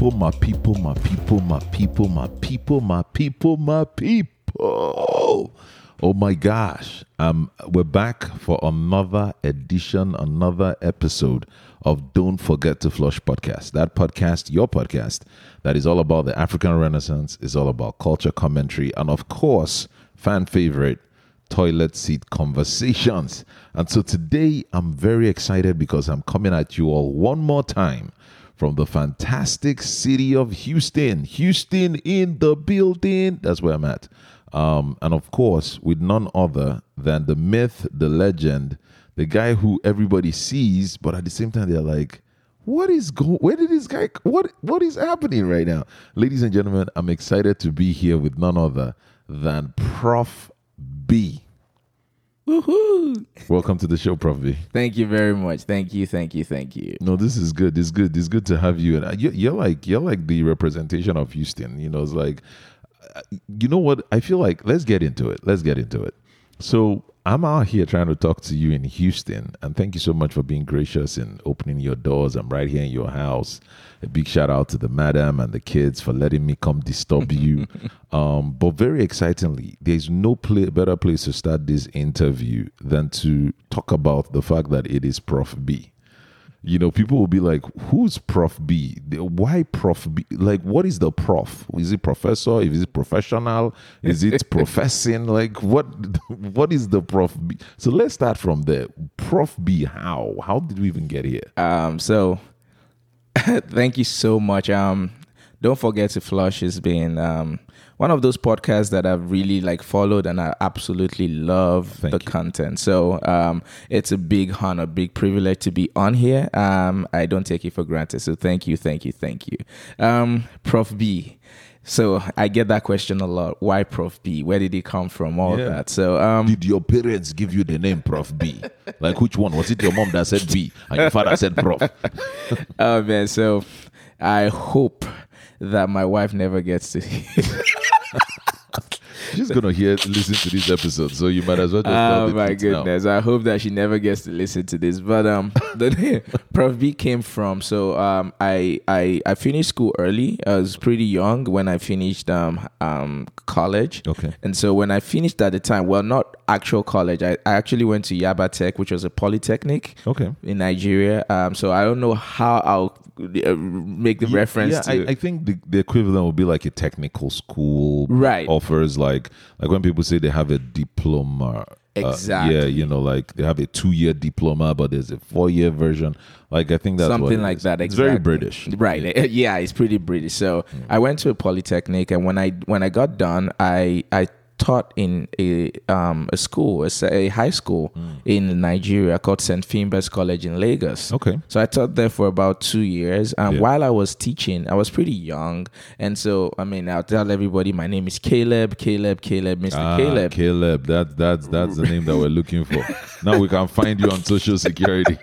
people, my people, my people, my people, my people, my people, my people. Oh my gosh. Um we're back for another edition, another episode of Don't Forget to Flush podcast. That podcast, your podcast, that is all about the African Renaissance, is all about culture commentary, and of course, fan favorite, toilet seat conversations. And so today I'm very excited because I'm coming at you all one more time from the fantastic city of Houston. Houston in the building. That's where I'm at. Um, and of course, with none other than the myth, the legend, the guy who everybody sees, but at the same time, they're like, what is going where did this guy what what is happening right now ladies and gentlemen i'm excited to be here with none other than prof b Woohoo! welcome to the show prof b Thank you very much. Thank you, thank you, thank you. no this is good. This is good. This is good to have you. And you, you're like you're like the representation of houston. You know it's like uh, you know what? I feel like let's get into it. Let's get into it so i'm out here trying to talk to you in houston and thank you so much for being gracious and opening your doors. I'm right here in your house. A big shout out to the madam and the kids for letting me come disturb you. Um, but very excitingly there's no better place to start this interview than to talk about the fact that it is prof b you know, people will be like, "Who's Prof B? Why Prof B? Like, what is the prof? Is it professor? Is it professional? Is it professing? Like, what? What is the Prof B? So let's start from there. Prof B, how? How did we even get here? Um, so thank you so much. Um, don't forget to flush It's been um one of those podcasts that I've really like followed and I absolutely love Thank the you. content. So um, it's a big honor, big privilege to be on here. Um, I don't take it for granted. So thank you, thank you, thank you. Um, Prof B. So I get that question a lot. Why Prof B? Where did it come from? All Yeah. that. So um, Did your parents give you the name Prof B? Like, which one was it? Your mom that said B and your father said Prof? Oh man, so I hope that my wife never gets to She's gonna hear listen to this episode, so you might as well just tell Oh my truth now. goodness. I hope that she never gets to listen to this. But um the name Prof B came from so um I I I finished school early. I was pretty young when I finished um um college. Okay. And so when I finished at the time, well not actual college, I, I actually went to Yaba Tech, which was a polytechnic Okay. in Nigeria. Um so I don't know how I'll make the reference yeah, to I, I think the, the equivalent would be like a technical school Right. offers like like when people say they have a diploma. uh, Exactly. yeah, you know, like they have a two year diploma, but there's a four year version. Like I think that's something like is. that. It's very. British. right? Eh, Yeah, it's pretty British. So I went to a polytechnic, and when I when I got done, I I taught in a um a school, a, a high school in Nigeria called St. Finbarr's College in Lagos. Okay. So I taught there for about two years. And Yeah. while I was teaching, I was pretty young, and so I mean, I'll tell everybody my name is Caleb, Caleb, Caleb, Mr. Ah, Caleb. Caleb. That that's that's the name that we're looking for. now we can find you on social security.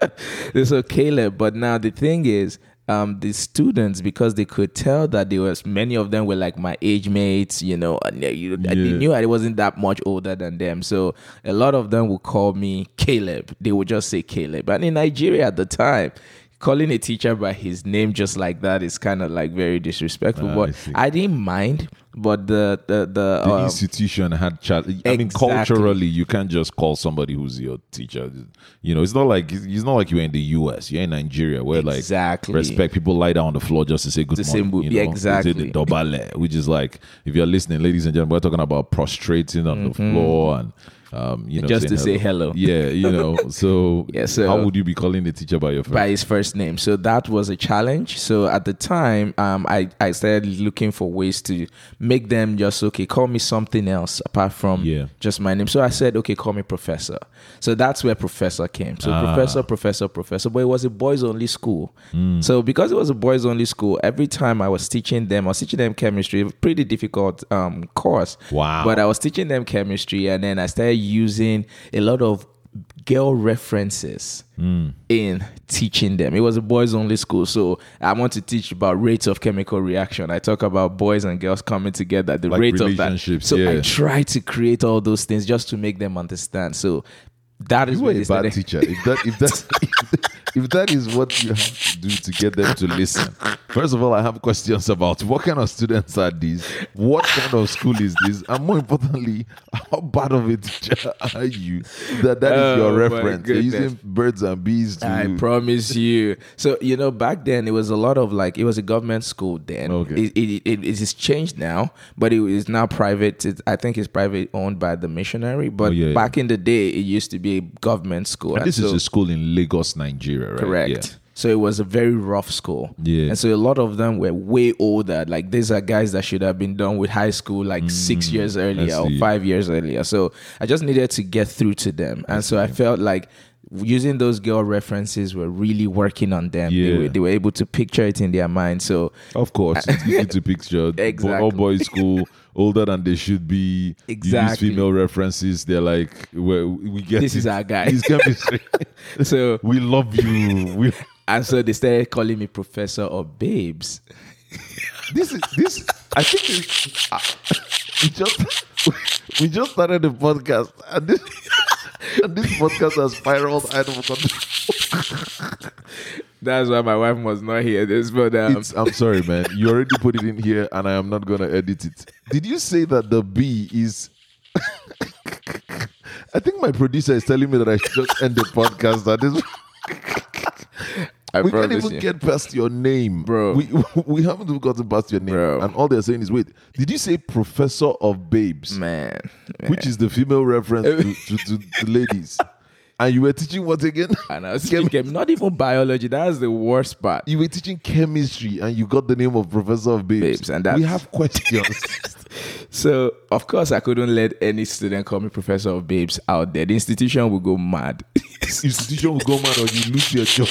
so Caleb, but now the thing is, um, the students because they could tell that there was many of them were like my age mates, you know, and they, you, they knew I wasn't that much older than them. So a lot of them would call me Caleb. They would just say Caleb. And in Nigeria at the time, calling a teacher by his name just like that is kind of like very disrespectful. Ah, but see. I, didn't mind. But the the the, the um, institution had chat. I mean, culturally, you can't just call somebody who's your teacher. You know, it's not like it's not like you're in the U.S. You're in Nigeria, where Exactly. like respect people lie down on the floor just to say good say morning. mo- you yeah, know? They say exactly. the dobale, which is like if you're listening, ladies and gentlemen, we're talking about prostrating on the floor and. Um, you know. Just to say hello. Yeah, you know. So, Yeah, so- how would you be calling the teacher by your first? by his first name. So that was a challenge. So at the time, um, I, I started looking for ways to make them just okay, call me something else apart from Yeah. just my name. So I said, okay, call me professor. So that's where professor came. So Ah. professor, professor, professor. But it was a boys only school. Hmm. So because it was a boys only school, every time I was teaching them, I was teaching them chemistry, a pretty difficult um, course. Wow. But I was teaching them chemistry, and then I started using a lot of girl references Hmm. in teaching them. It was a boys only school, so I want to teach about rates of chemical reaction. I talk about boys and girls coming together, the Like rate of that. So I try to create all those things just to make them understand. So that is You were when a bad started. teacher. If that, if that, if that is what you have to do to get them to listen, first of all, I have questions about what kind of students are these, what kind of school is this, and more importantly, how bad of a teacher are you that that is Oh, your reference? You're using birds and bees to. I promise you. So you know, back then it was a lot of like it was a government school then. Okay. It it, it, it is changed now, but it is now private. It, I think it's private owned by the missionary. But Oh, yeah, yeah. back in the day, it used to be a government school. and And this is a school in Lagos, Nigeria, right? correct. Yeah. So it was a very rough school. Yeah. And so a lot of them were way older. Like these are guys that should have been done with high school like six years earlier or Mm, five years earlier. So I just needed to get through to them. And so I felt like using those girl references were really working on them. They, Yeah. were, they were able to picture it in their mind. So Of course, it's easy to picture. bo- All boys school, older than they should be. You Exactly. female references. They're like, well, we get This is our guy. This chemistry. so we love you. We, and so they started calling me professor of babes. this is this. I think it's, uh, we just we just started the podcast, and this and this podcast has spiraled out of control. That's why my wife was not here. This but um, I'm sorry, man. You already put it in here, and I am not gonna edit it. Did you say that the B is? I think my producer is telling me that I should just end the podcast. At this, I we can't even you. get past your name, Bro. We we haven't even gotten past your name, Bro. and all they're saying is, "Wait, did you say Professor of Babes?" man, man. which is the female reference to, to, to, to ladies. And you were teaching what again? And I was teaching chem- not even biology. That's the worst part. You were teaching chemistry, and you got the name of Professor of Babes. Babes, and we have questions. So of course I couldn't let any student call me professor of babes out there. The institution will go mad. Institution will go mad, or you lose your job.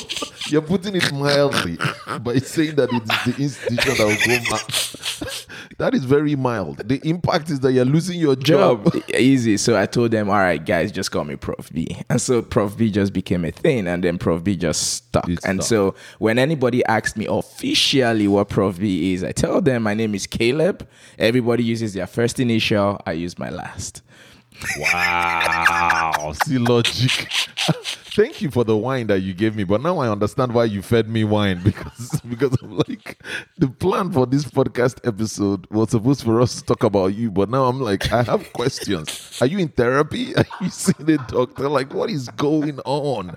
You're putting it mildly by saying that it is the institution that will go mad. that is very mild. The impact is that you're losing your job. Job easy. So I told them, all right, guys, just call me Prof B. And so Prof B just became a thing, and then Prof B just stuck. It and stuck. so when anybody asks me officially what Prof B is, I tell them my name is Caleb. Everybody uses their first initial. I use my last. Wow, see logic. Thank you for the wine that you gave me, but now I understand why you fed me wine because because I'm like the plan for this podcast episode was supposed for us to talk about you, but now I'm like I have questions. Are you in therapy? Are you seeing a doctor? Like what is going on?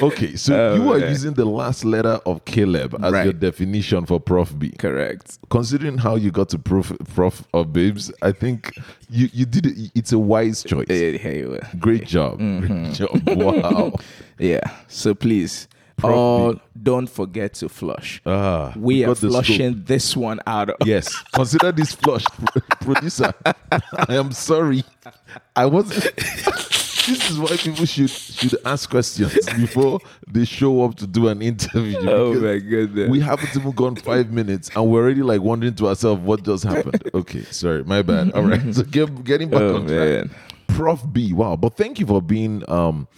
Okay, so Oh, you are using the last letter of Caleb as Right. your definition for Prof B Correct. considering how you got to prof, prof of babes, I think you, you did it. It's a wise choice. Hey, hey, well, Great job. Mm-hmm. Great job. Wow. Yeah. So please, all don't forget to flush. Ah, we are the scope. flushing this one out. Of, Yes. Consider this flush, producer. I am sorry. I wasn't. this is why people should should ask questions before they show up to do an interview. Oh my goodness. We haven't even gone five minutes and we're already like wondering to ourselves what just happened. Okay, sorry, my bad. All right, so get, getting back Oh, on track. man. Prof B, wow. But thank you for being um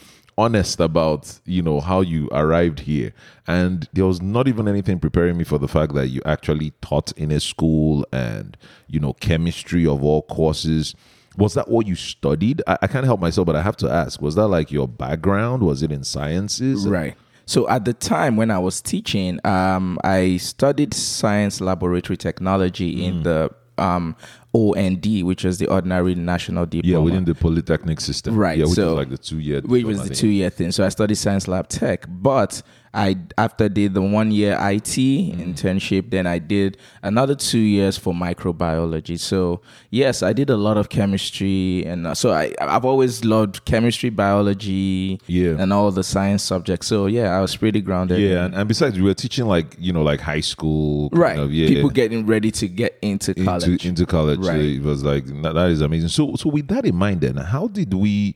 honest about you know how you arrived here. And there was not even anything preparing me for the fact that you actually taught in a school and you know chemistry of all courses. Was that what you studied? I, I can't help myself but i have to ask was that like your background? Was it in sciences? Right. So at the time when I was teaching, um, I studied science laboratory technology Mm. in the um, OND, which was the Ordinary National diploma. yeah within the polytechnic system Right, yeah which so- is like the two year which was the two year thing. So I studied science lab tech, but I after did the one year IT Mm. internship, then I did another two years for microbiology. So yes, I did a lot of chemistry, and uh, so I I've always loved chemistry, biology, Yeah. and all the science subjects. So yeah, I was pretty grounded. yeah and, and besides we were teaching like you know like high school kind right. of, yeah People getting ready to get into college. into into college. Right. Uh, It was like that is amazing. So so with that in mind, then how did we,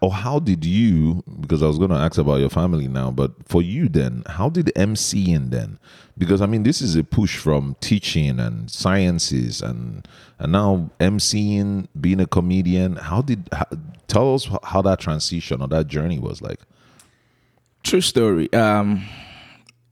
or how did you? Because I was going to ask about your family now, but for you then, how did MCing then? Because I mean, this is a push from teaching and sciences and and now MCing, being a comedian. How did how, tell us how that transition or that journey was like? True story. Um,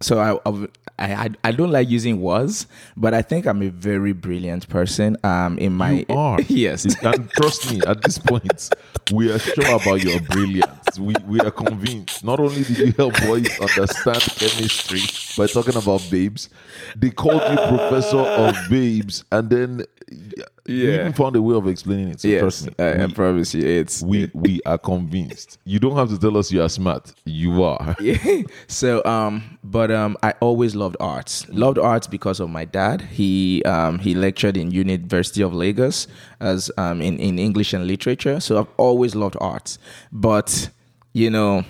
so I, I I don't like using was, but I think I'm a very brilliant person. Um, in my You are. yes, And trust me, at this point, we are sure about your brilliance. We, we are convinced. Not only did you help boys understand chemistry by talking about babes, they called you professor of babes, and then you Yeah. even found a way of explaining it. So yes, trust me. I, I we, promise you, it's we, we are convinced. You don't have to tell us you are smart. You are. Yeah. so um but um i always loved arts loved arts because of my dad he um he lectured in university of lagos as um in, in english and literature so i've always loved arts but you know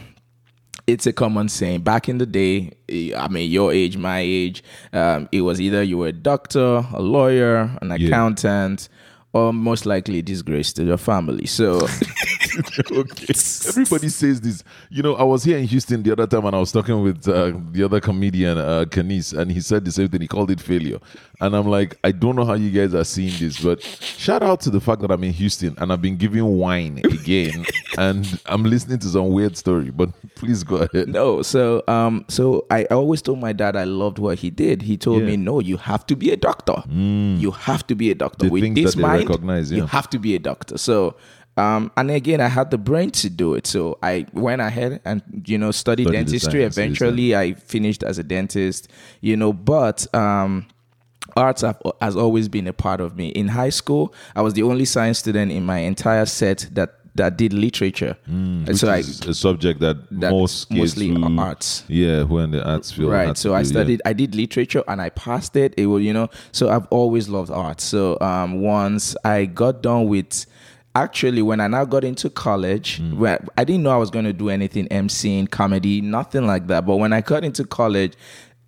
it's a common saying. Back in the day eh, i mean your age my age um, it was either you were a doctor a lawyer an accountant or most likely disgrace to your family so okay. Everybody says this. You know, I was here in Houston the other time and I was talking with uh, the other comedian, uh, Kanis, and he said the same thing. He called it failure. And I'm like, I don't know how you guys are seeing this, but shout out to the fact that I'm in Houston and I've been giving wine again and I'm listening to some weird story, but please go ahead. No, so um, so I always told my dad I loved what he did. He told Yeah. me, "No, you have to be a doctor. You have to be a doctor The with things this mind. Recognize, You have to be a doctor." So, um, and again, I had the brain to do it. So I went ahead and you know studied Studied dentistry. sciences, Eventually, I finished as a dentist. You know, but um arts have, has always been a part of me. In high school, I was the only science student in my entire set that that did literature. Which so is a subject that, that most mostly who, arts. Yeah, when the arts field. right so i do, yeah. studied i did literature and i passed it it was you know so i've always loved art so um once i got done with actually when i now got into college Mm. where i didn't know i was going to do anything emceeing comedy nothing like that but when i got into college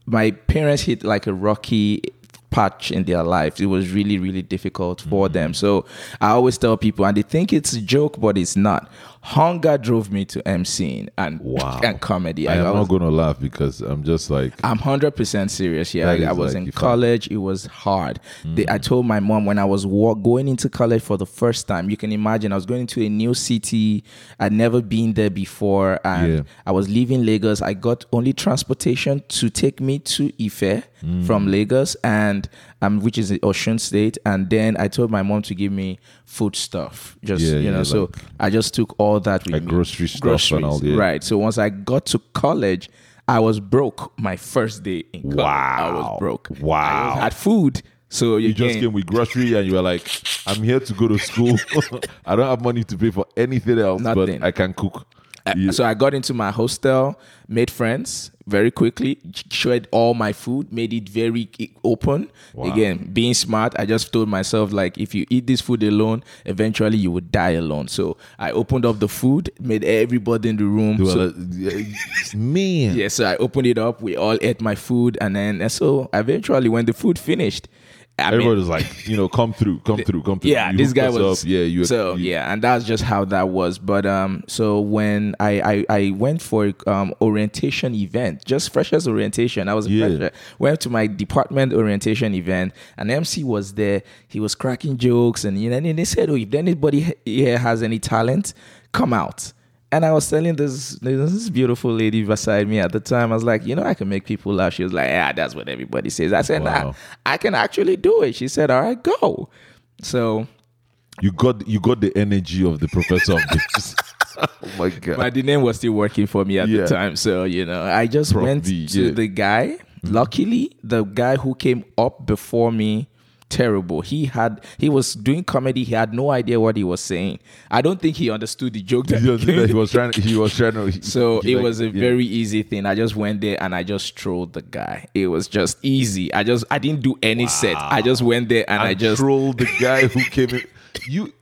my parents hit like a rocky patch in their life it was really really difficult Mm-hmm. for them so i always tell people and they think it's a joke but it's not hunger drove me to emceeing and Wow. and comedy I am was- not going to laugh because I'm just like, I'm hundred percent serious. Yeah, I, I was like in I- college. It was hard. They, I told my mom when I was wa- going into college for the first time. You can imagine I was going to a new city. I'd never been there before, and Yeah. I was leaving Lagos. I got only transportation to take me to Ife Mm. from Lagos, and um, which is Osun State. And then I told my mom to give me food stuff. Just Yeah, you know, yeah, so like- I just took all that with Like me. grocery stuff and all, yeah. Right. So once I got to college, I was broke my first day in college. Wow. I was broke. Wow. I had food. So you, you just came with grocery and you were like, I'm here to go to school. I don't have money to pay for anything else, Nothing. but I can cook. You- So I got into my hostel, made friends very quickly, shared all my food, made it very open. Wow. Again, being smart, I just told myself like, if you eat this food alone, eventually you would die alone. So I opened up the food, made everybody in the room. Were so- man. Yeah, so I opened it up. We all ate my food, and then and so eventually, when the food finished, I mean, Everybody was like, you know, come through, come through, come through. yeah, You this guy was up. Yeah, you. so you- yeah, and that's just how that was. But um, so when I I, I went for um orientation event, just freshers orientation, I was a Yeah. fresher. Went to my department orientation event, and MC was there. He was cracking jokes, and you know, and they said, "Oh, if anybody here has any talent, come out." And I was telling this this beautiful lady beside me at the time, I was like, you know, I can make people laugh. She was like, yeah, that's what everybody says. I said, Wow. nah, I can actually do it. She said, all right, go. So You got you got the energy of the professor of this. oh my god. but the name was still working for me at Yeah. the time. So, you know, I just Prof went V, to yeah. the guy. Mm-hmm. Luckily, the guy who came up before me, terrible. He had he was doing comedy. He had no idea what he was saying. I don't think he understood the joke that he, was, he was trying. He was trying to. he- So he it like- was a yeah. very easy thing. I just went there and I just trolled the guy. It was just easy. I just I didn't do any set. I just went there and I, and just trolled the guy who came in. You,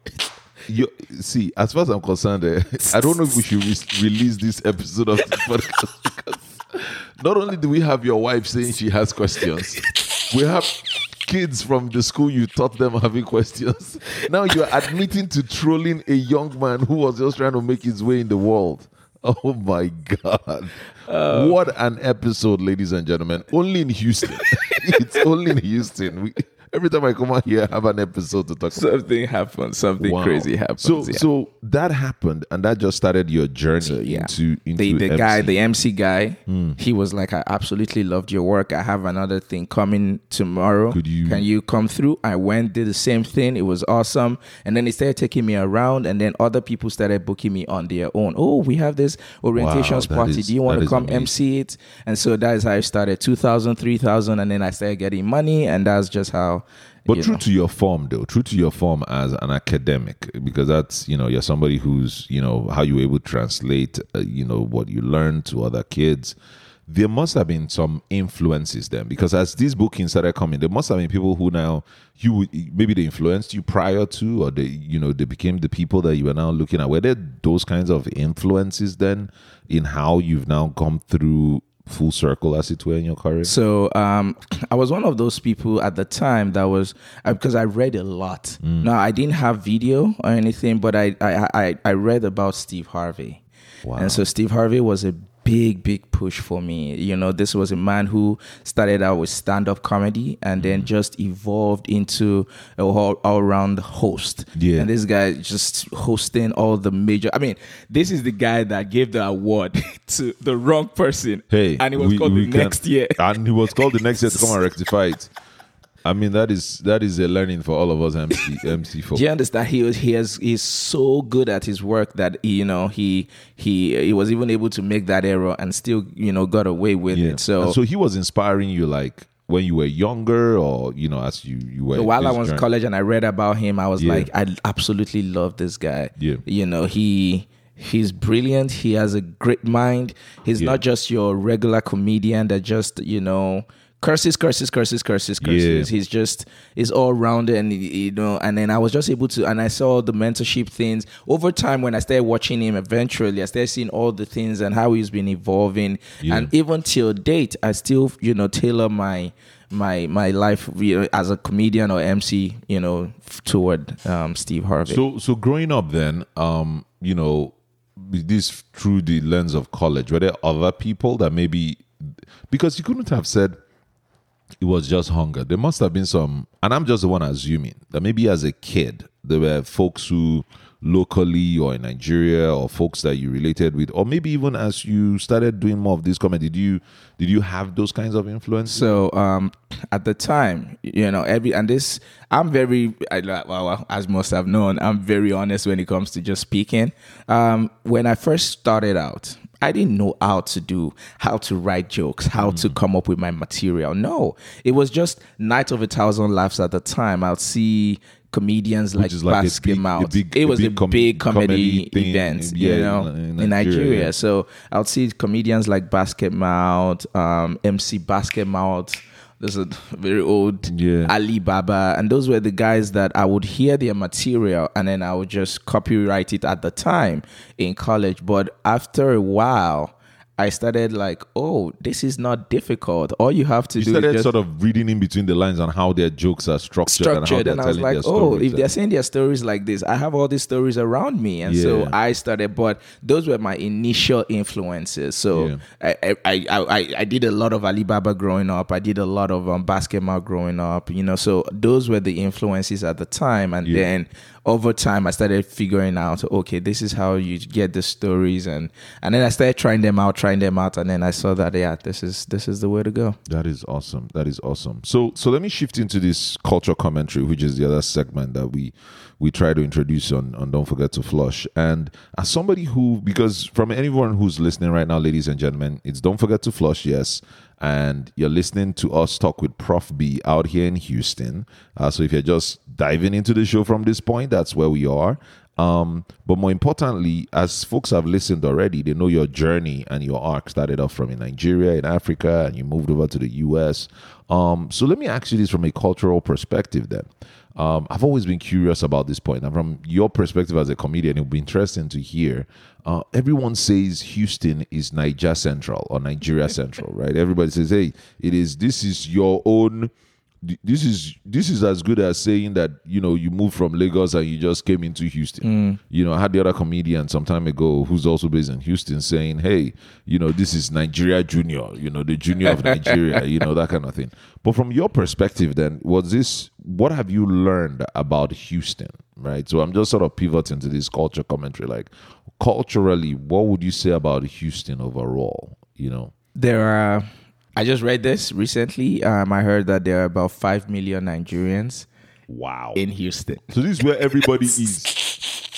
you see, as far as I'm concerned, eh, I don't know if we should re- release this episode of this podcast because not only do we have your wife saying she has questions, we have kids from the school you taught them having questions. Now you're admitting to trolling a young man who was just trying to make his way in the world. Oh my God. Uh. what an episode, ladies and gentlemen. Only in Houston. it's only in Houston. We, Every time I come out here, I have an episode to talk about. Something happened. Something Wow. crazy happened. So, yeah. so that happened, and that just started your journey yeah. into into the, the guy, the MC guy, Hmm. he was like, I absolutely loved your work. I have another thing coming tomorrow. Could you- Can you come through? I went, did the same thing. It was awesome. And then he started taking me around, and then other people started booking me on their own. Oh, we have this orientations Wow, party. is- Do you want to come amazing. MC it? And so that is how I started 2000, 3000, and then I started getting money, and that's just how. But true know. to your form, though, true to your form as an academic, because that's you know you're somebody who's you know how you able to translate uh, you know what you learn to other kids. There must have been some influences then, because as these bookings started coming, there must have been people who now you maybe they influenced you prior to, or they you know they became the people that you are now looking at. Were there those kinds of influences then in how you've now come through full circle, as it were, in your career? So um, I was one of those people at the time that was uh, because I read a lot. Now I didn't have video or anything, but I I I, I read about Steve Harvey, Wow. and so Steve Harvey was a big big push for me. You know, this was a man who started out with stand up comedy and then mm. just evolved into a all all round host. Yeah. and this guy just hosting all the major. I mean, this is the guy that gave the award to the wrong person. Hey, and it was we- called we the can- next year. and he was called the next year to come and rectify it. I mean, that is that is a learning for all of us MC MC folk. Do you understand? He was he has he's so good at his work that you know he he he was even able to make that error and still you know got away with Yeah. it. So, And so he was inspiring you, like when you were younger, or you know, as you you were. while I was in college and I read about him, I was Yeah. like, I absolutely love this guy. Yeah. You know, he he's brilliant. He has a great mind. He's Yeah. not just your regular comedian that just you know curses, curses, curses, curses, curses. Yeah. He's just is all rounded, and you know. And then I was just able to, and I saw the mentorship things over time when I started watching him. Eventually, I started seeing all the things and how he's been evolving, Yeah. and even till date, I still you know tailor my my my life you know, as a comedian or MC, you know, toward um, Steve Harvey. So so growing up, then, um, you know, this through the lens of college, were there other people that maybe because you couldn't have said it was just hunger. There must have been some, and I'm just the one assuming that maybe as a kid there were folks who locally or in Nigeria or folks that you related with, or maybe even as you started doing more of this comedy, did you did you have those kinds of influences? So um, at the time, you know, every and this, I'm very, I, well, as most have known, I'm very honest when it comes to just speaking. Um, when I first started out, I didn't know how to do, how to write jokes, how to come up with my material. No, it was just Night of a Thousand Laughs at the time. I'd see comedians like, like a Basket big- Mouth. big- it a was big a com- big comedy, comedy thing, event, yeah, you know, in- in, Nigeria. So I would see comedians like Basketmouth, um, MC Basketmouth. There's a very old Yeah. Alibaba, and those were the guys that I would hear their material and then I would just copyright it at the time in college. But after a while, I started like, oh, this is not difficult. All you have to You do started is just sort of reading in between the lines on how their jokes are structured, structured and and, how I they're was like, their oh, stories. if they're saying their stories like this, I have all these stories around me, and Yeah. so I started. But those were my initial influences. So Yeah. I, I, I, I, I did a lot of Alibaba growing up. I did a lot of um, Basketmouth growing up. You know, so those were the influences at the time, and Yeah. then over time, I started figuring out, okay, this is how you get the stories, and and then I started trying them out, trying them out, and then I saw that yeah, this is this is the way to go. That is awesome. That is awesome. So so let me shift into this culture commentary, which is the other segment that we we try to introduce on on Don't Forget to Flush. And as somebody who because from anyone who's listening right now, ladies and gentlemen, it's Don't Forget to Flush, yes. And you're listening to us talk with Prof B out here in Houston. Uh, so if you're just diving into the show from this point, that's where we are. Um, but more importantly, as folks have listened already, they know your journey and your arc started off from in Nigeria, in Africa, and you moved over to the US. Um, so let me ask you this from a cultural perspective then. Um, I've always been curious about this point, and from your perspective as a comedian, it would be interesting to hear. Uh, everyone says Houston is Niger Central or Nigeria Central, right? Everybody says, "Hey, it is. This is your own this is this is as good as saying that you know you moved from Lagos and you just came into Houston. Mm. You know, I had the other comedian some time ago who's also based in Houston saying, "Hey, you know, this is Nigeria Junior. You know, the junior of Nigeria. you know that kind of thing." But from your perspective, then, was this what have you learned about Houston? Right. So I'm just sort of pivoting to this culture commentary. Like, culturally, what would you say about Houston overall? You know. There are. I just read this recently. Um, I heard that there are about five million Nigerians Wow. in Houston. So this is where everybody is.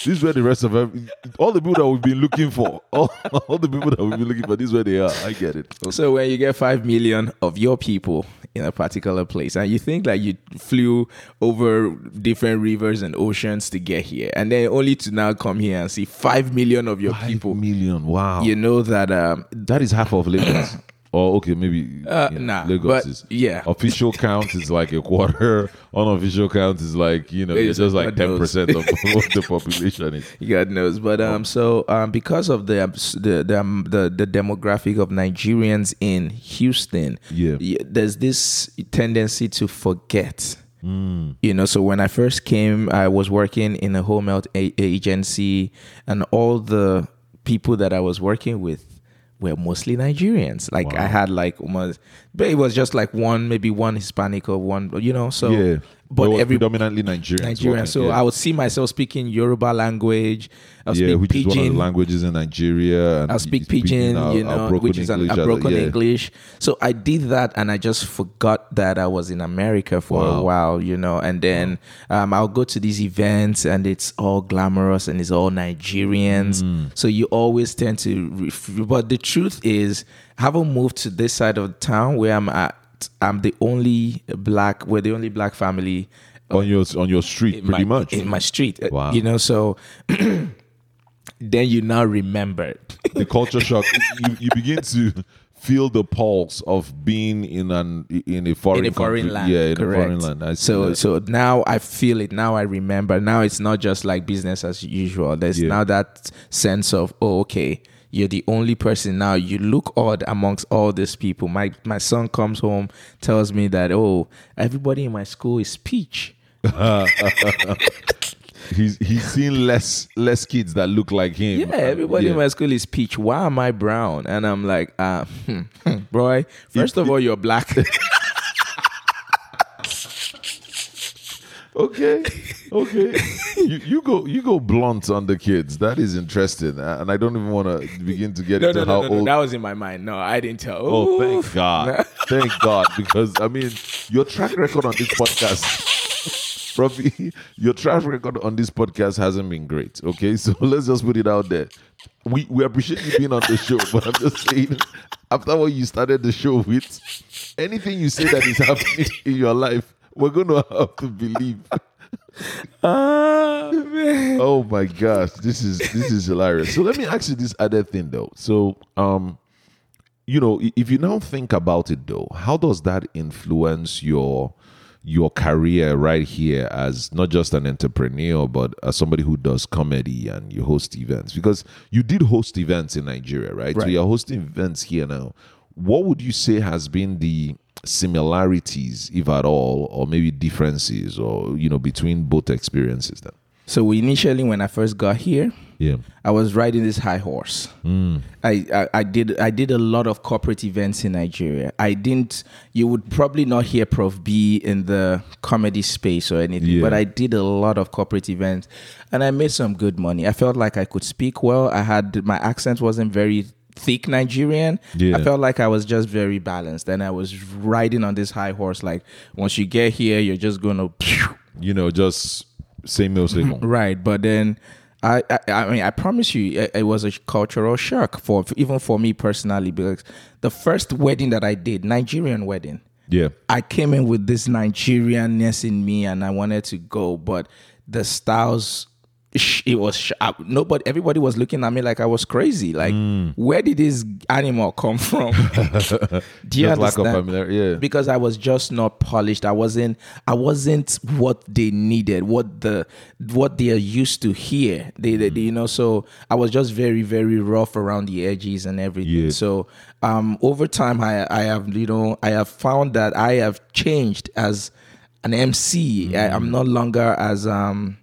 This is where the rest of every, all the people that we've been looking for, all, all the people that we've been looking for, this is where they are. I get it. So when you get five million of your people in a particular place, and you think like you flew over different rivers and oceans to get here, and then only to now come here and see five million of your Five people, million. Wow. you know that um, that is half of Lagos. Or okay, maybe Uh, you know, nah, Lagos but is yeah. Official count is like a quarter. Unofficial count is like you know, it's just like ten percent of what the population is. God knows, but um, so um, because of the the the, um, the the demographic of Nigerians in Houston, Yeah. y- there's this tendency to forget. Hmm. You know, so when I first came, I was working in a home health a- agency, and all the people that I was working with were mostly Nigerians. Like I had like almost, but it was just like one, maybe one Hispanic or one, you know. So, yeah, but every predominantly Nigerians. Nigerian. So yeah. I would see myself speaking Yoruba language. I'll yeah, speak which is one of the languages in Nigeria. And I'll speak pidgin, our- you know, which is an, English, a broken yeah. English. So I did that, and I just forgot that I was in America for Wow. a while, you know. And then um, I'll go to these events, and it's all glamorous, and it's all Nigerians. Mm. So you always tend to. Ref- but the truth is, having moved to this side of town where I'm at, I'm the only black. We're the only black family on your on your street, pretty my, much. in my street. uh, Wow. You know, so then you now remember. the culture shock. you, you begin to feel the pulse of being in an in a foreign in a foreign country. land. Yeah, in correct. a foreign land. I so so now I feel it. Now I remember. Now it's not just like business as usual. There's Yeah. now that sense of oh okay. You're the only person now. You look odd amongst all these people. My my son comes home, tells me that oh, everybody in my school is peach. he's he's seen less less kids that look like him. Yeah, everybody Yeah. in my school is peach. Why am I brown? And I'm like, uh, hmm, hmm, boy. First of all, you're black. Okay, okay. you you go you go blunt on the kids. That is interesting, Uh, and I don't even want to begin to get no, into no, no, how no, no. old. That was in my mind. No, I didn't tell. Oh, thank Oof. God. thank God. Because, I mean, your track record on this podcast, Prof B, your track record on this podcast hasn't been great. Okay. So let's just put it out there. We, we appreciate you being on the show, but I'm just saying, after what you started the show with, anything you say that is happening in your life, we're going to have to believe. Ah, man. Oh my gosh, this is this is hilarious. So let me ask you this other thing though. So um you know, if you now think about it though, how does that influence your your career right here as not just an entrepreneur but as somebody who does comedy and you host events because you did host events in Nigeria, right? So Right. you're hosting events here now. What would you say has been the similarities if at all or maybe differences or you know between both experiences then? So we initially, when I first got here, Yeah. I was riding this high horse. Hmm. I, I I did I did a lot of corporate events in Nigeria. I didn't. You would probably not hear Prof B in the comedy space or anything, Yeah. but I did a lot of corporate events, and I made some good money. I felt like I could speak well. I had my accent wasn't very thick Nigerian. Yeah. I felt like I was just very balanced, and I was riding on this high horse. Like once you get here, you're just gonna. you know, just same meal, same. Right, but then I, I, I mean, I promise you, it, it was a cultural shock for even for me personally because the first wedding that I did, Nigerian wedding, Yeah. I came in with this Nigerianness in me, and I wanted to go, but the styles it was sh- nobody everybody was looking at me like I was crazy. Like where did this animal come from? Do you Just lack of understand? yeah. because I was just not polished. I wasn't I wasn't what they needed what the what they are used to hear. they, they you know so I was just very very rough around the edges and everything. Yeah. so um over time I I have you know I have found that I have changed as an MC I, I'm no longer as um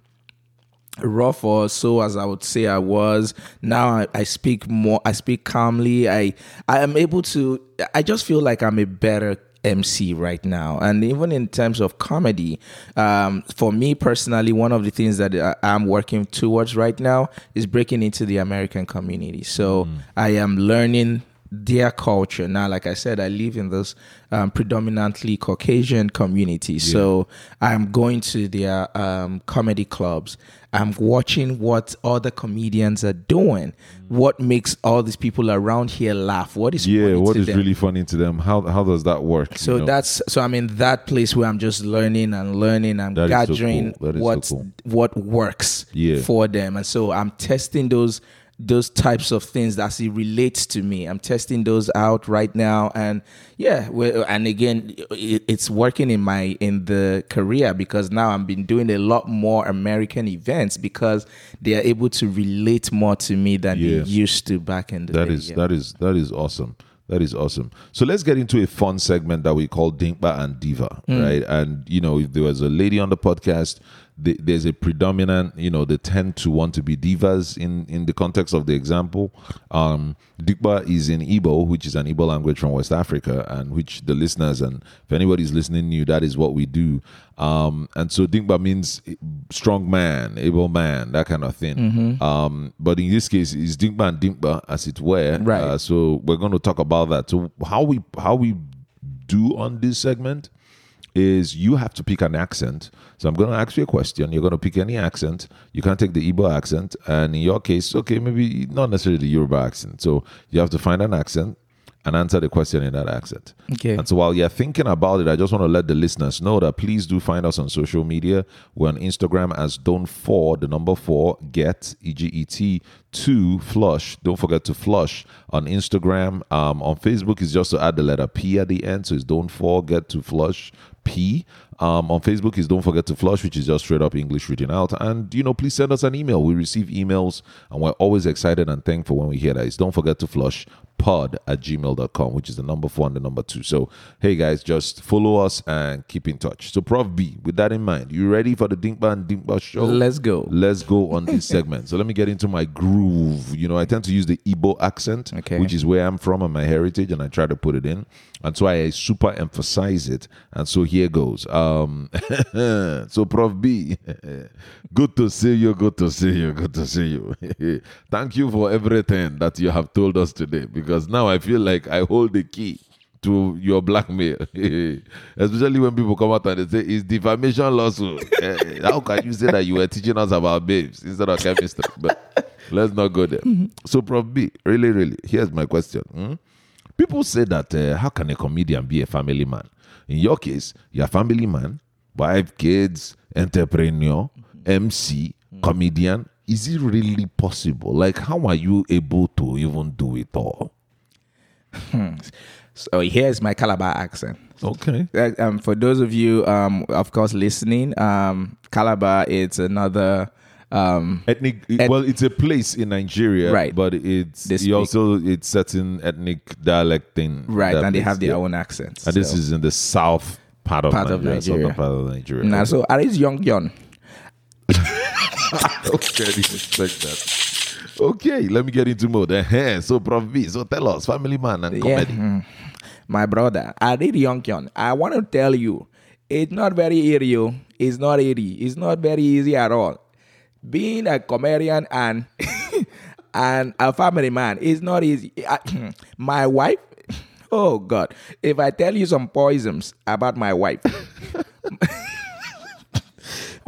rough or so as I would say I was. Now I, I speak more. I speak calmly. I I am able to. I just feel like I'm a better MC right now, and even in terms of comedy, um, for me personally, one of the things that I- I'm working towards right now is breaking into the American community. So I am learning their culture now like i said i live in this um, predominantly caucasian community so i'm going to their um, comedy clubs i'm watching what other comedians are doing what makes all these people around here laugh what is Yeah, what is them? really funny to them? How how does that work? so you know? that's so i'm in that place where i'm just learning and learning and That is so gathering cool. That is so what cool. what works Yeah. for them and so i'm testing those those types of things that it relates to me i'm testing those out right now and yeah and again it, it's working in my in the career because now i've been doing a lot more american events because they are able to relate more to me than Yeah. they used to back in the That day is yeah. that is that is awesome. That is awesome. So let's get into a fun segment that we call Dimkpa and Diva, Hmm. right? And you know, if there was a lady on the podcast, the, there's a predominant, you know, they tend to want to be divas in in the context of the example. Um, Dimkpa is in Igbo, which is an Igbo language from West Africa, and which the listeners and if anybody's listening new, that is what we do. Um, and so Dimkpa means strong man, able man, that kind of thing. Mm-hmm. Um, but in this case, it's Dimkpa and Dimkpa, as it were. Right. Uh, so we're going to talk about that. So how we how we do on this segment is you have to pick an accent. So I'm going to ask you a question. You're going to pick any accent. You can't take the Igbo accent, and in your case, okay, maybe not necessarily the Yoruba accent. So you have to find an accent and answer the question in that accent. Okay. And so while you're thinking about it, I just want to let the listeners know that please do find us on social media. We're on Instagram as Don't For, the number four, get, E G E T, to flush. Don't forget to flush on Instagram. Um, on Facebook, is just to add the letter P at the end. So it's Don't Forget to Flush P. Um, on Facebook is Don't Forget to Flush, which is just straight up English written out. And, you know, please send us an email. We receive emails and we're always excited and thankful when we hear that. It's Don't Forget to Flush pod at gmail.com, which is the number four and the number two. So, hey guys, just follow us and keep in touch. So, Prof B, with that in mind, you ready for the Dimkpa and Dimkpa show? let's go Let's go on this segment. So let me get into my groove. You know, I tend to use the Igbo accent, Okay. which is where I'm from and my heritage, and I try to put it in. And so I super emphasize it. And so here goes. Um, so Prof B, good to see you, good to see you, good to see you. Thank you for everything that you have told us today, because now I feel like I hold the key to your blackmail, especially when people come out and they say it's defamation lawsuit. Eh, How can you say that you were teaching us about babes instead of chemistry? But let's not go there. So, Prof B, really, really, here's my question. hmm? People say that uh, how can a comedian be a family man? In your case, you're a family man, wife, kids, entrepreneur, MC, comedian. Is it really possible? Like, how are you able to even do it all? so here's my calabar accent Okay. Um, for those of you, um, of course, listening, um, Calabar it's another. Um, ethnic Et- well it's a place in nigeria Right. but it's you also it's certain ethnic dialect thing right, and they have their yeah. own accents. and this is in the south part of Part of nigeria, southern Nigeria. part of nigeria Nah, so are these young young? okay I didn't expect that okay let me get into mode uh so prof b so tell us family man and Yeah, comedy mm. my brother, I did young young. I want to tell you, it's not very easy. oh. It's not easy. It's not very easy at all. Being a comedian and and a family man is not easy. I- my wife. Oh God! If I tell you some poisons about my wife,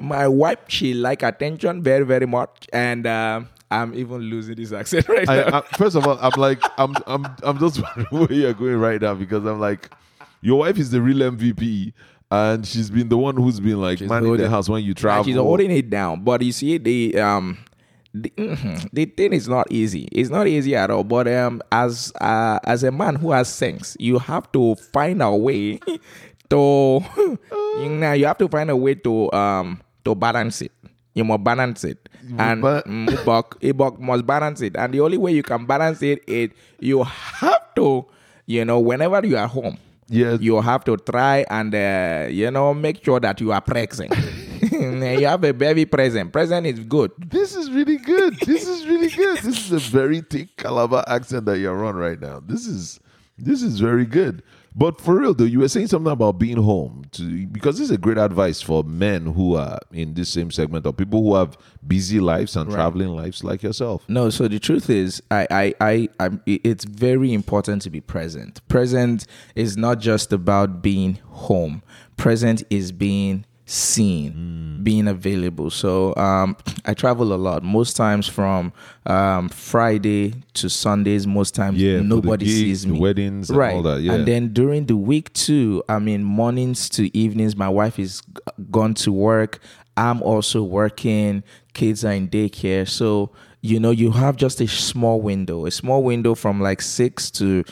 my wife she like attention very very much, and uh, I'm even losing this accent right now. I, I, first of all, I'm like, I'm, I'm, I'm just wondering where you're going right now because I'm like, your wife is the real MVP, and she's been the one who's been like She's manning the house when you travel. she's holding it down. But you see, the um, the, mhm, the thing is not easy. It's not easy at all. But um, as uh, as a man who has sense, you have to find a way to you know you have to find a way to um to balance it. You must balance it, and Ibok, Ibok must balance it. And the only way you can balance it is you have to, you know, whenever you are home, Yes. you have to try and uh, you know make sure that you are present. you have a baby present. Present is good. This is really good. This is really good. This is a very thick Calabar accent that you're on right now. This is this is very good. But for real though, you were saying something about being home to because this is a great advice for men who are in this same segment or people who have busy lives and traveling lives like yourself. No, so the truth is, I, I, I, I'm, it's very important to be present. Present is not just about being home. Present is being seen, being available. So um, I travel a lot. Most times from um, Friday to Sundays. Most times Yeah, nobody gigs, sees the me. weddings and right? all that, yeah. And then during the week too, I mean mornings to evenings. My wife is gone to work. I'm also working. Kids are in daycare. So, you know, you have just a small window, a small window from like 6 to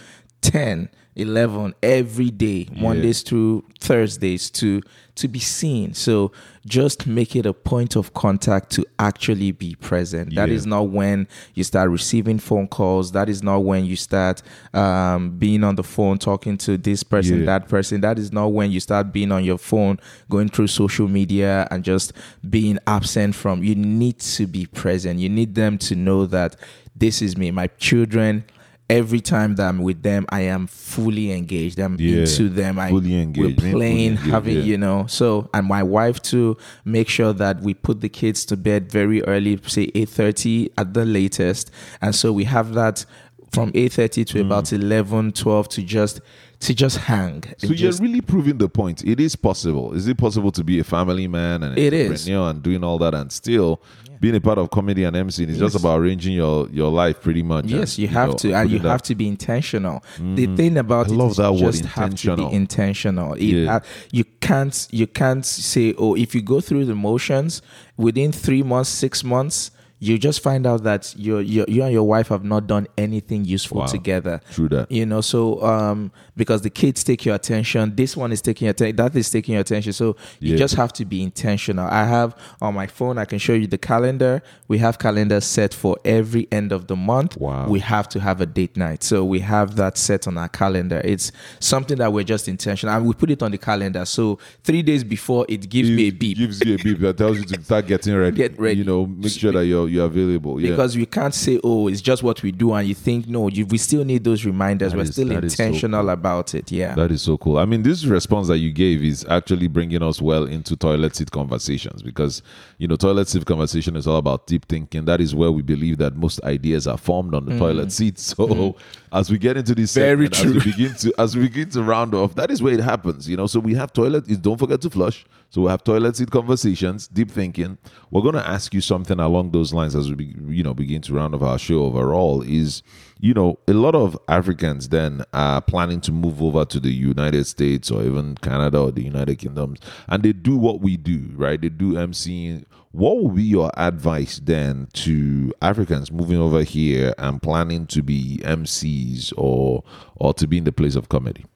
10, 11 every day, Mondays through Thursdays to to be seen. So, just make it a point of contact to actually be present. That Yeah. is not when you start receiving phone calls. That is not when you start um, being on the phone talking to this person, Yeah. that person. That is not when you start being on your phone, going through social media and just being absent from. You need to be present. You need them to know that this is me. My children. Every time that I'm with them, I am fully engaged. I'm Yeah. into them. I Fully engaged. We're playing, engaged, having yeah. you know. So and my wife to make sure that we put the kids to bed very early, say eight thirty at the latest, and so we have that from eight thirty to Mm. about 11, 12 to just to just hang. So you're really proving the point. It is possible. Is it possible to be a family man and It is. and doing all that and still being a part of comedy and MC? It's just about arranging your your life pretty much. Yes, and, you have know, to, and you have to be intentional. The mm-hmm. thing about I it love is that you word, just have to intentional. be intentional. It Yeah. ha- you can't, you can't say, oh, if you go through the motions within three months, six months, you just find out that you you you and your wife have not done anything useful Wow. together. True that. You know, so um, because the kids take your attention, this one is taking your attention, that is taking your attention. So you Yeah. just have to be intentional. I have on my phone, I can show you the calendar. We have calendars set for every end of the month. Wow. We have to have a date night. So we have that set on our calendar. It's something that we're just intentional and we put it on the calendar. So three days before it gives me a beep. Gives you a beep that tells you to start getting ready. Get ready. You know, make sure that you're available. Yeah. Because we can't say, oh, it's just what we do, and you think, no, you, we still need those reminders. That We're is- still is so intentional cool. about it. Yeah. That is so cool. I mean, this response that you gave is actually bringing us well into toilet seat conversations because, you know, toilet seat conversation is all about deep thinking. That is where we believe that most ideas are formed on the toilet seat. So, as we get into this, Mm. Very segment, as we begin to as we begin to round off, that is where it happens. You know, so we have toilet. Don't forget to flush. So we have toilet seat conversations, deep thinking. We're going to ask you something along those lines as we, you know, begin to round off our show overall. Is you know, a lot of Africans then are planning to move over to the United States or even Canada or the United Kingdoms, and they do what we do, right? They do MCing. What would be your advice then to Africans moving over here and planning to be MCs or or to be in the place of comedy?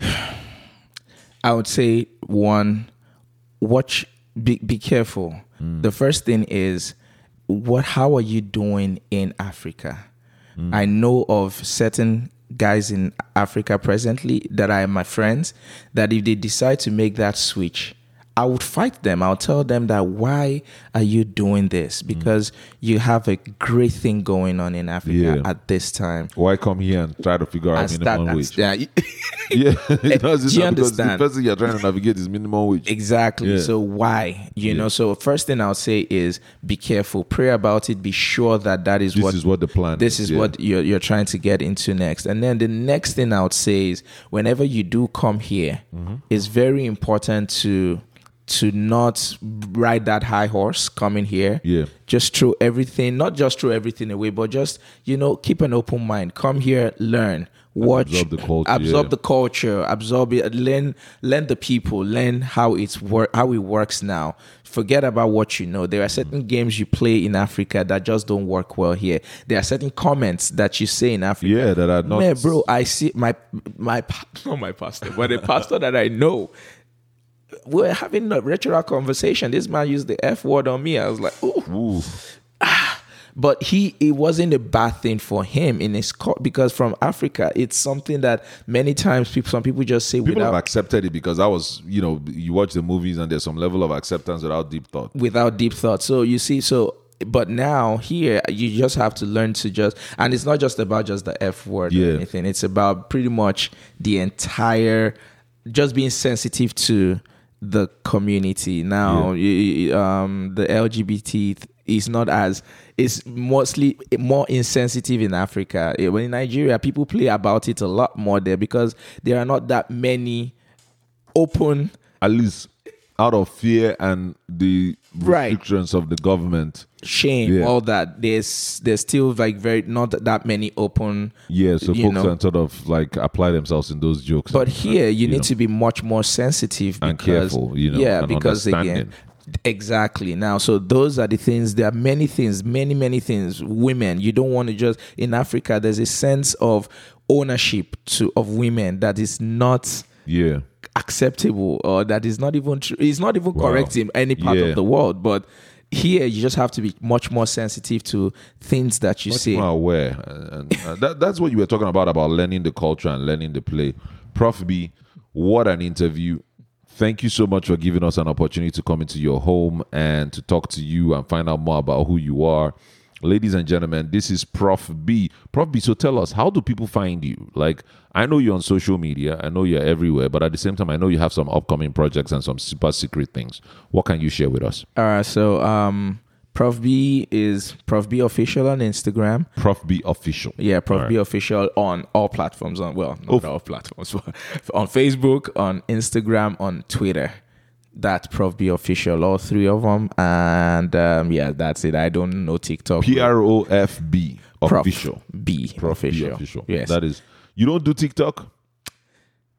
I would say one, watch, be, be careful. Mm. The first thing is, what? How are you doing in Africa? Mm. I know of certain guys in Africa presently that are my friends that if they decide to make that switch, I would fight them. I'll tell them that why are you doing this? Because you have a great thing going on in Africa Yeah. at this time. Why come here and try to figure out And minimum that- wage? yeah, Yeah, it does Do you because the person you're trying to navigate is minimum wage. Exactly. Yeah. So why? You know. So first thing I'll say is be careful. Pray about it. Be sure that that is This what is what the plan. this is yeah. what you're you're trying to get into next. And then the next thing I would say is whenever you do come here, Mm-hmm. it's very important to to not ride that high horse coming here. Yeah. Just throw everything, not just throw everything away, but just, you know, keep an open mind. Come here, learn. watch Absorb the culture, absorb yeah. the culture absorb it learn learn the people learn how it's work how it works now forget about what you know there are certain mm-hmm. games you play in africa that just don't work well here there are certain comments that you say in africa Yeah, that are not- Man, bro i see my my not my pastor but a pastor that i know we're having a ritual conversation this man used the f word on me i was like oh Ooh. Ah. but he it wasn't a bad thing for him in his court because from Africa it's something that many times people some people just say People have without accepted it because I was, you know, you watch the movies and there's some level of acceptance without deep thought. without deep thought. So you see, so but now here you just have to learn to just and it's not just about just the F word Yeah. or anything. It's about pretty much the entire just being sensitive to the community. Now you- um the LGBT is not as it's mostly more insensitive in Africa. Eh, When in Nigeria, people play about it a lot more there because there are not that many open At least out of fear and the Right. restrictions of the government. shame, Yeah. all that. There's there's still like very not that many open. Yeah, so you folks know. can sort of like apply themselves in those jokes. But and- uh, here, you you need know. to be much more sensitive And because, careful, you know, Yeah, and because again, exactly. Now, so those are the things. There are many things, many many things. Women, you don't want to just in Africa. There's a sense of ownership to of women that is not yeah. Acceptable or that is not even true. It's not even correct in any part Yeah. of the world, but. Here, you just have to be much more sensitive to things that you much say. more aware, and, and uh, that, that's what you were talking about about learning the culture and learning the play. Prof B, what an interview! Thank you so much for giving us an opportunity to come into your home and to talk to you and find out more about who you are. Ladies and gentlemen, this is Prof B. Prof B, so tell us, how do people find you? Like, I know you're on social media, I know you're everywhere, but at the same time, I know you have some upcoming projects and some super secret things. What can you share with us? All right, so um, Prof B is Prof B official on Instagram. Prof B official. Yeah, Prof right. B official on all platforms. On well, not Oh. all platforms, but on Facebook, on Instagram, on Twitter. That Prof B official, all three of them, and um, yeah, that's it. I don't know TikTok. P R O F B official. B Prof B official. official. Yes, That is. You don't do TikTok?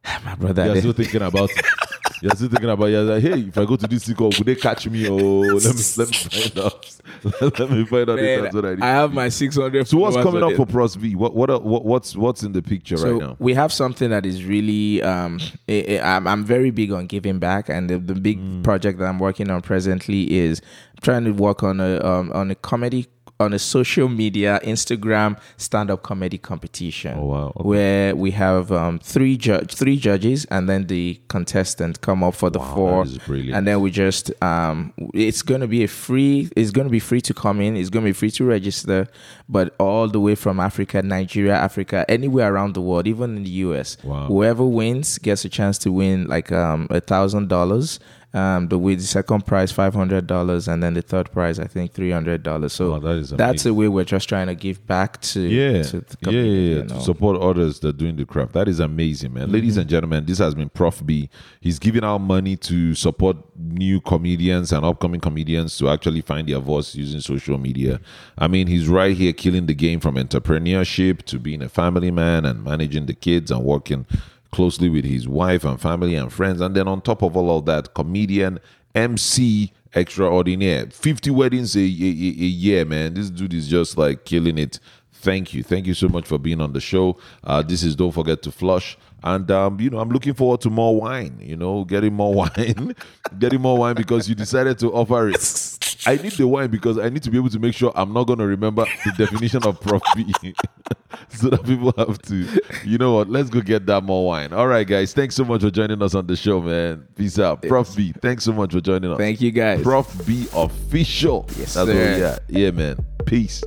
my brother. You're still thinking about it. You're still thinking about you're like, hey, if I go to this TikTok, would they catch me? Oh, let me let me find out. let me find out if Man, that's what I need. I have my 600. so what's coming up for Prof B? What what, what what's what's in the picture So right now? we have something that is really. Um, I'm, I'm very big on giving back, and the, the big Mm. project that I'm working on presently is trying to work on a um, on a comedy on a social media Instagram stand up comedy competition. Oh, wow. Okay. Where we have um, three judge three judges, and then the contestant come up for the Wow, four, that is brilliant. and then we just um, it's going to be a free. It's going to be free to come in. It's going to be free to register, but all the way from Africa, Nigeria, Africa, anywhere around the world, even in the US. Wow. Whoever wins gets a chance to win like um a thousand dollars. Um, the with the second prize five hundred dollars, and then the third prize I think three hundred dollars. So Wow, that is that's a way we're just trying to give back to yeah, to the yeah, community, yeah, yeah, you to support others that are doing the craft. That is amazing, man. Ladies Mm-hmm. and gentlemen, this has been Prof B. He's giving out money to support new comedians and upcoming comedians to actually find their voice using social media. I mean, he's right here killing the game from entrepreneurship to being a family man and managing the kids and working closely with his wife and family and friends. And then on top of all of that, comedian, MC extraordinaire. 50 weddings a, a, a year, man. This dude is just like killing it. Thank you. Thank you so much for being on the show. Uh, this is Don't Forget to Flush. And, um, you know, I'm looking forward to more wine, you know, getting more wine, getting more wine because you decided to offer it. I need the wine because I need to be able to make sure I'm not going to remember the definition of Prof B. so that people have to, you know what, let's go get that more wine. All right, guys. Thanks so much for joining us on the show, man. Peace out. Prof B, thanks so much for joining us. Thank you guys. Prof B official. Yes, That's sir. what we got. Yeah, man. Peace.